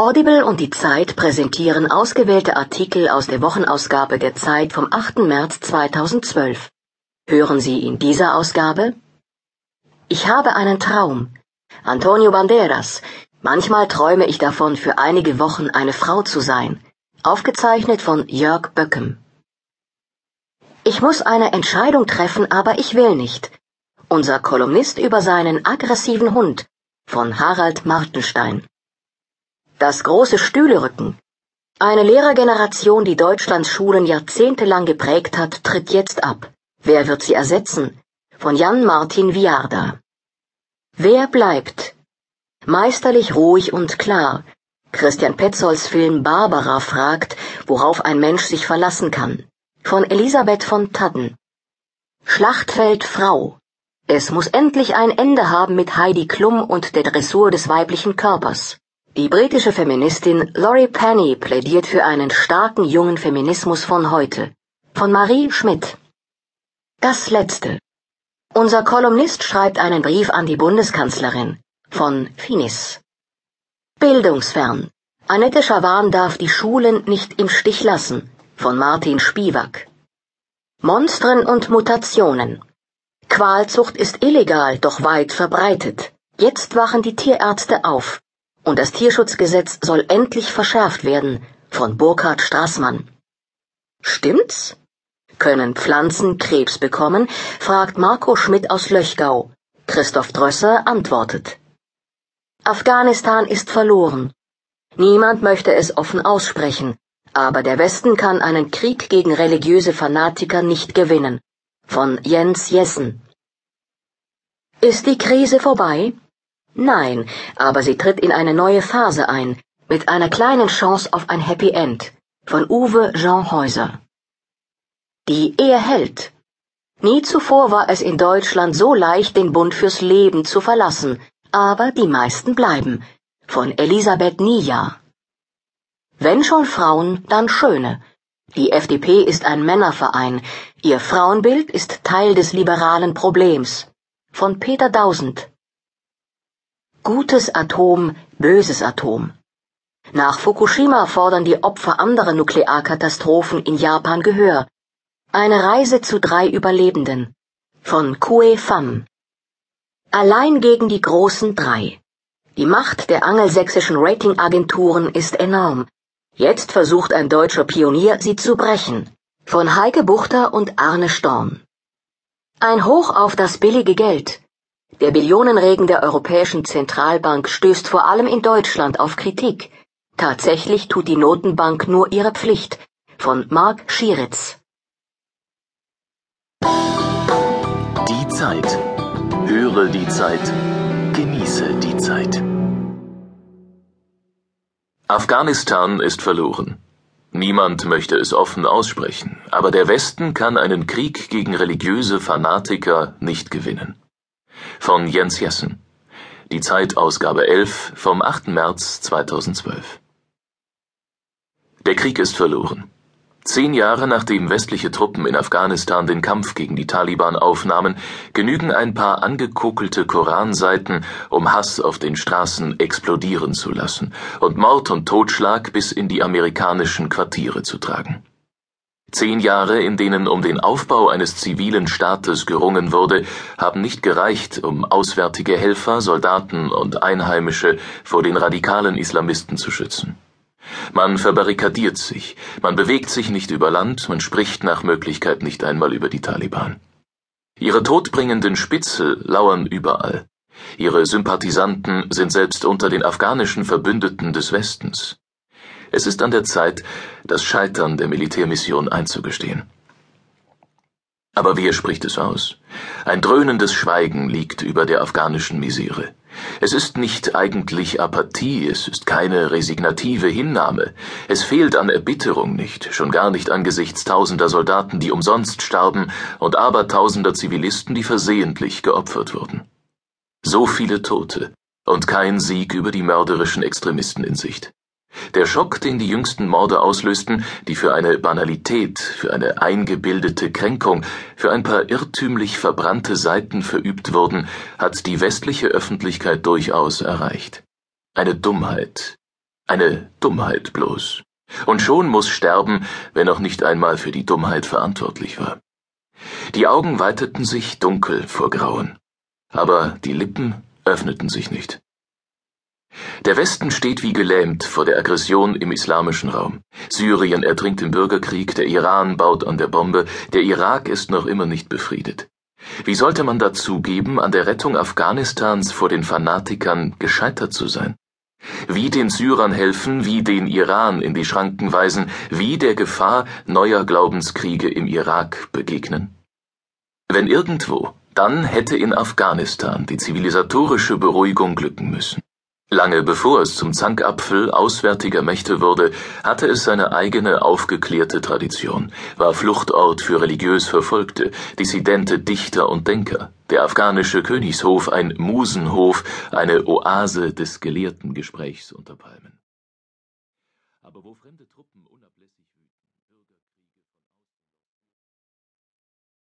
Audible und die Zeit präsentieren ausgewählte Artikel aus der Wochenausgabe der Zeit vom 8. März 2012. Hören Sie in dieser Ausgabe? Ich habe einen Traum. Antonio Banderas. Manchmal träume ich davon, für einige Wochen eine Frau zu sein. Aufgezeichnet von Jörg Böckem. Ich muss eine Entscheidung treffen, aber ich will nicht. Unser Kolumnist über seinen aggressiven Hund von Harald Martenstein. Das große Stühlerücken. Eine Lehrergeneration, die Deutschlands Schulen jahrzehntelang geprägt hat, tritt jetzt ab. Wer wird sie ersetzen? Von Jan Martin Viarda. Wer bleibt? Meisterlich ruhig und klar. Christian Petzolds Film Barbara fragt, worauf ein Mensch sich verlassen kann. Von Elisabeth von Tadden. Schlachtfeld Frau. Es muss endlich ein Ende haben mit Heidi Klum und der Dressur des weiblichen Körpers. Die britische Feministin Laurie Penny plädiert für einen starken jungen Feminismus von heute. Von Marie Schmidt. Das letzte. Unser Kolumnist schreibt einen Brief an die Bundeskanzlerin. Von Finis. Bildungsfern. Annette Schawan darf die Schulen nicht im Stich lassen. Von Martin Spivak. Monstren und Mutationen. Qualzucht ist illegal, doch weit verbreitet. Jetzt wachen die Tierärzte auf und das Tierschutzgesetz soll endlich verschärft werden von Burkhard Straßmann. Stimmt's? Können Pflanzen Krebs bekommen? fragt Marco Schmidt aus Löchgau. Christoph Drösser antwortet. Afghanistan ist verloren. Niemand möchte es offen aussprechen, aber der Westen kann einen Krieg gegen religiöse Fanatiker nicht gewinnen. Von Jens Jessen. Ist die Krise vorbei? Nein, aber sie tritt in eine neue Phase ein, mit einer kleinen Chance auf ein Happy End. Von Uwe Jean Häuser. Die Ehe hält. Nie zuvor war es in Deutschland so leicht, den Bund fürs Leben zu verlassen, aber die meisten bleiben. Von Elisabeth Nia. Wenn schon Frauen, dann schöne. Die FDP ist ein Männerverein. Ihr Frauenbild ist Teil des liberalen Problems. Von Peter Dausend. Gutes Atom, böses Atom. Nach Fukushima fordern die Opfer anderer Nuklearkatastrophen in Japan Gehör. Eine Reise zu drei Überlebenden. Von Kue Pham. Allein gegen die großen drei. Die Macht der angelsächsischen Ratingagenturen ist enorm. Jetzt versucht ein deutscher Pionier, sie zu brechen. Von Heike Buchter und Arne Storm. Ein Hoch auf das billige Geld. Der Billionenregen der Europäischen Zentralbank stößt vor allem in Deutschland auf Kritik. Tatsächlich tut die Notenbank nur ihre Pflicht. Von Mark Schieritz. Die Zeit. Höre die Zeit. Genieße die Zeit. Afghanistan ist verloren. Niemand möchte es offen aussprechen, aber der Westen kann einen Krieg gegen religiöse Fanatiker nicht gewinnen von Jens Jessen. Die Zeitausgabe 11 vom 8. März 2012. Der Krieg ist verloren. Zehn Jahre nachdem westliche Truppen in Afghanistan den Kampf gegen die Taliban aufnahmen, genügen ein paar angekokelte Koranseiten, um Hass auf den Straßen explodieren zu lassen und Mord und Totschlag bis in die amerikanischen Quartiere zu tragen. Zehn Jahre, in denen um den Aufbau eines zivilen Staates gerungen wurde, haben nicht gereicht, um auswärtige Helfer, Soldaten und Einheimische vor den radikalen Islamisten zu schützen. Man verbarrikadiert sich, man bewegt sich nicht über Land, man spricht nach Möglichkeit nicht einmal über die Taliban. Ihre todbringenden Spitzel lauern überall. Ihre Sympathisanten sind selbst unter den afghanischen Verbündeten des Westens. Es ist an der Zeit, das Scheitern der Militärmission einzugestehen. Aber wer spricht es aus? Ein dröhnendes Schweigen liegt über der afghanischen Misere. Es ist nicht eigentlich Apathie, es ist keine resignative Hinnahme, es fehlt an Erbitterung nicht, schon gar nicht angesichts tausender Soldaten, die umsonst starben, und abertausender Zivilisten, die versehentlich geopfert wurden. So viele Tote und kein Sieg über die mörderischen Extremisten in Sicht. Der Schock, den die jüngsten Morde auslösten, die für eine Banalität, für eine eingebildete Kränkung, für ein paar irrtümlich verbrannte Seiten verübt wurden, hat die westliche Öffentlichkeit durchaus erreicht. Eine Dummheit, Eine Dummheit bloß. Und schon muss sterben, wer noch nicht einmal für die Dummheit verantwortlich war. Die Augen weiteten sich dunkel vor Grauen, aber die Lippen öffneten sich nicht. Der Westen steht wie gelähmt vor der Aggression im islamischen Raum. Syrien ertrinkt im Bürgerkrieg, der Iran baut an der Bombe, der Irak ist noch immer nicht befriedet. Wie sollte man da zugeben, an der Rettung Afghanistans vor den Fanatikern gescheitert zu sein? Wie den Syrern helfen, wie den Iran in die Schranken weisen, wie der Gefahr neuer Glaubenskriege im Irak begegnen? Wenn irgendwo, dann hätte in Afghanistan die zivilisatorische Beruhigung glücken müssen. Lange bevor es zum Zankapfel auswärtiger Mächte wurde, hatte es seine eigene aufgeklärte Tradition, war Fluchtort für religiös Verfolgte, dissidente Dichter und Denker, der afghanische Königshof ein Musenhof, eine Oase des gelehrten Gesprächs unter Palmen.